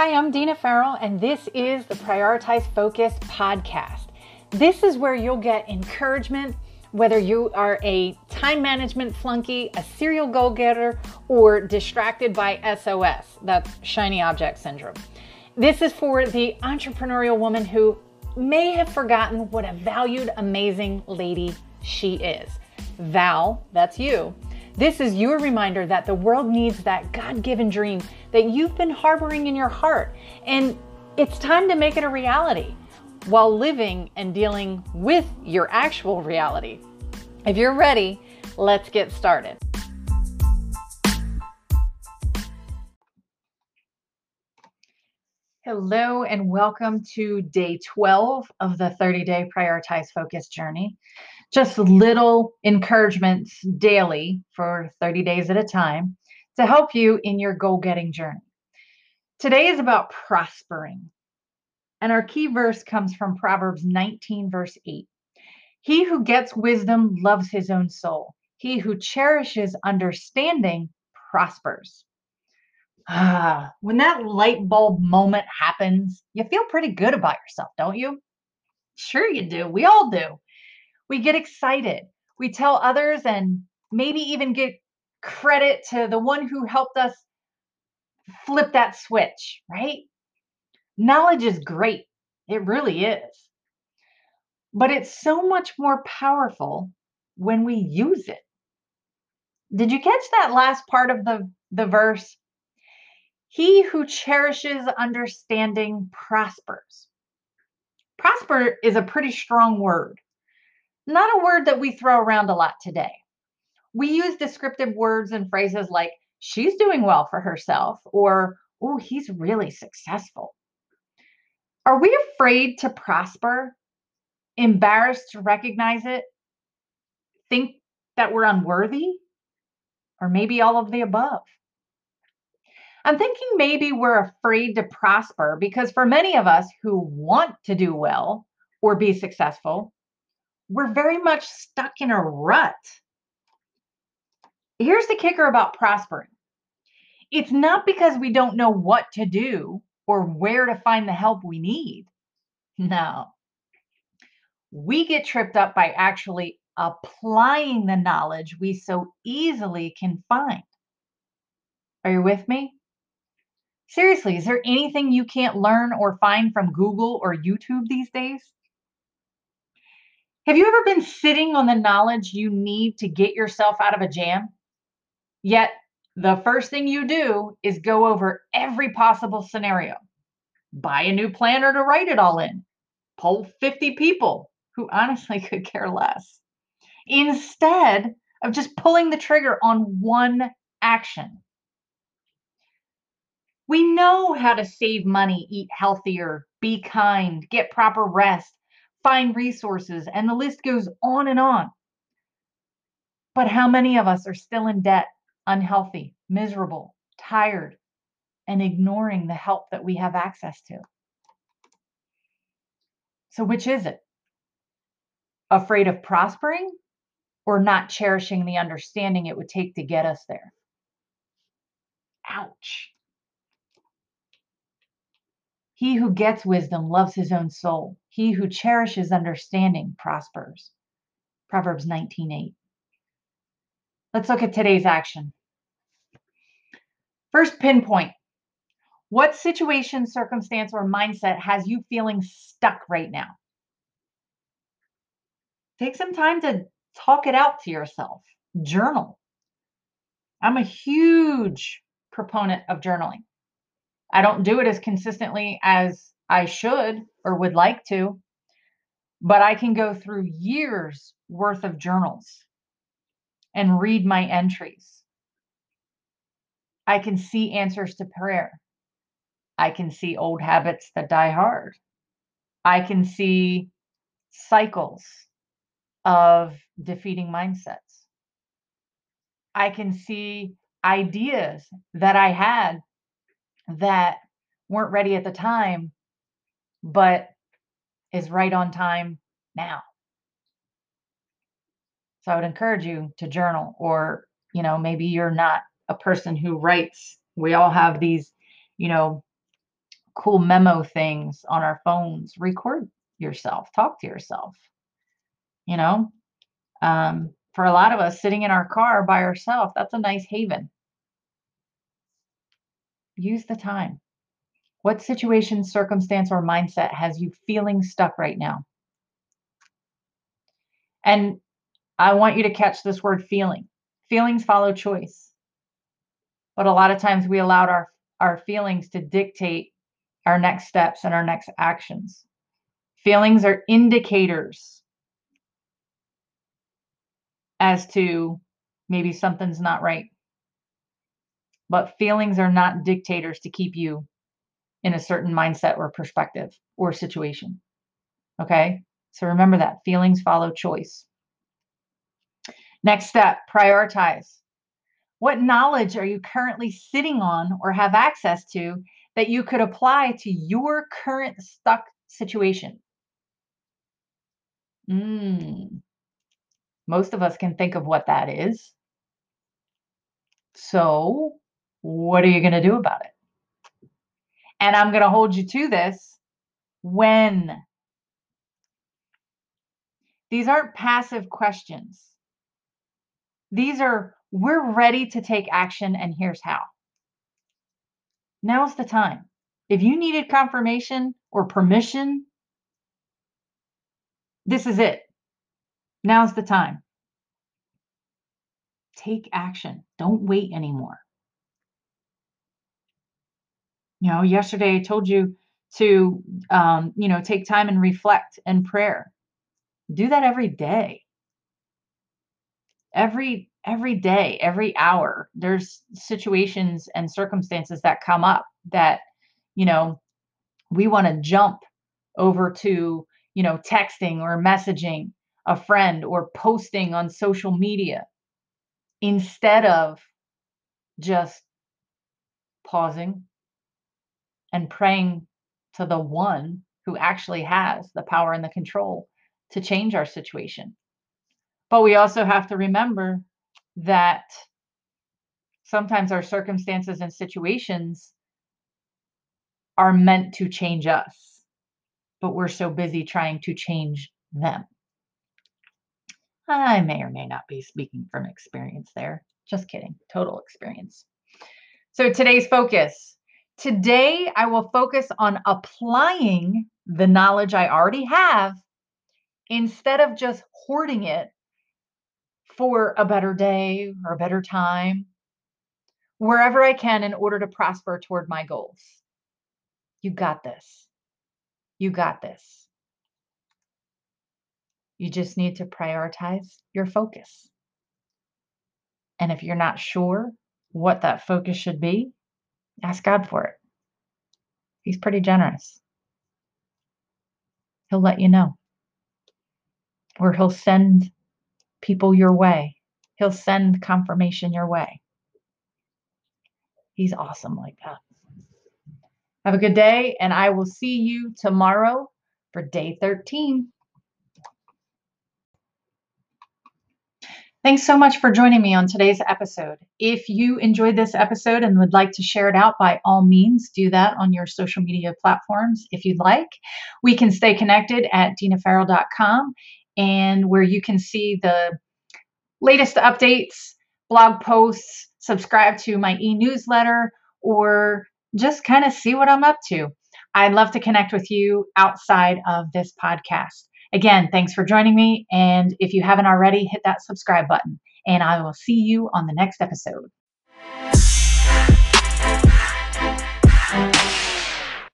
Hi, I'm Dina Farrell, and this is the Prioritize Focus podcast. This is where you'll get encouragement, whether you are a time management flunky, a serial goal getter, or distracted by SOS that's shiny object syndrome. This is for the entrepreneurial woman who may have forgotten what a valued, amazing lady she is. Val, that's you. This is your reminder that the world needs that God given dream that you've been harboring in your heart. And it's time to make it a reality while living and dealing with your actual reality. If you're ready, let's get started. Hello, and welcome to day 12 of the 30 day Prioritize Focus journey. Just little encouragements daily for 30 days at a time to help you in your goal getting journey. Today is about prospering. And our key verse comes from Proverbs 19, verse 8. He who gets wisdom loves his own soul. He who cherishes understanding prospers. Ah, when that light bulb moment happens, you feel pretty good about yourself, don't you? Sure, you do. We all do. We get excited. We tell others and maybe even get credit to the one who helped us flip that switch, right? Knowledge is great. It really is. But it's so much more powerful when we use it. Did you catch that last part of the, the verse? He who cherishes understanding prospers. Prosper is a pretty strong word, not a word that we throw around a lot today. We use descriptive words and phrases like, she's doing well for herself, or, oh, he's really successful. Are we afraid to prosper? Embarrassed to recognize it? Think that we're unworthy? Or maybe all of the above? I'm thinking maybe we're afraid to prosper because for many of us who want to do well or be successful, we're very much stuck in a rut. Here's the kicker about prospering it's not because we don't know what to do or where to find the help we need. No. We get tripped up by actually applying the knowledge we so easily can find. Are you with me? Seriously, is there anything you can't learn or find from Google or YouTube these days? Have you ever been sitting on the knowledge you need to get yourself out of a jam? Yet, the first thing you do is go over every possible scenario, buy a new planner to write it all in, poll 50 people who honestly could care less, instead of just pulling the trigger on one action. We know how to save money, eat healthier, be kind, get proper rest, find resources, and the list goes on and on. But how many of us are still in debt, unhealthy, miserable, tired, and ignoring the help that we have access to? So, which is it? Afraid of prospering or not cherishing the understanding it would take to get us there? Ouch. He who gets wisdom loves his own soul. He who cherishes understanding prospers. Proverbs 19:8. Let's look at today's action. First pinpoint. What situation, circumstance, or mindset has you feeling stuck right now? Take some time to talk it out to yourself. Journal. I'm a huge proponent of journaling. I don't do it as consistently as I should or would like to, but I can go through years worth of journals and read my entries. I can see answers to prayer. I can see old habits that die hard. I can see cycles of defeating mindsets. I can see ideas that I had that weren't ready at the time, but is right on time now. So I would encourage you to journal, or, you know, maybe you're not a person who writes. We all have these, you know, cool memo things on our phones. Record yourself, talk to yourself. You know, um, for a lot of us, sitting in our car by ourselves, that's a nice haven. Use the time. What situation, circumstance, or mindset has you feeling stuck right now? And I want you to catch this word feeling. Feelings follow choice. But a lot of times we allowed our, our feelings to dictate our next steps and our next actions. Feelings are indicators as to maybe something's not right. But feelings are not dictators to keep you in a certain mindset or perspective or situation. Okay? So remember that feelings follow choice. Next step prioritize. What knowledge are you currently sitting on or have access to that you could apply to your current stuck situation? Mm. Most of us can think of what that is. So, what are you going to do about it? And I'm going to hold you to this when. These aren't passive questions. These are, we're ready to take action, and here's how. Now's the time. If you needed confirmation or permission, this is it. Now's the time. Take action. Don't wait anymore. You know, yesterday I told you to, um, you know, take time and reflect and prayer. Do that every day every every day every hour there's situations and circumstances that come up that you know we want to jump over to you know texting or messaging a friend or posting on social media instead of just pausing and praying to the one who actually has the power and the control to change our situation but we also have to remember that sometimes our circumstances and situations are meant to change us, but we're so busy trying to change them. I may or may not be speaking from experience there. Just kidding, total experience. So today's focus. Today, I will focus on applying the knowledge I already have instead of just hoarding it for a better day or a better time, wherever I can in order to prosper toward my goals. You got this. You got this. You just need to prioritize your focus. And if you're not sure what that focus should be, ask God for it. He's pretty generous. He'll let you know. Or he'll send people your way. He'll send confirmation your way. He's awesome like that. Have a good day, and I will see you tomorrow for day 13. Thanks so much for joining me on today's episode. If you enjoyed this episode and would like to share it out, by all means, do that on your social media platforms if you'd like. We can stay connected at dinafarrell.com and where you can see the latest updates, blog posts, subscribe to my e newsletter, or just kind of see what I'm up to. I'd love to connect with you outside of this podcast. Again, thanks for joining me. And if you haven't already, hit that subscribe button. And I will see you on the next episode.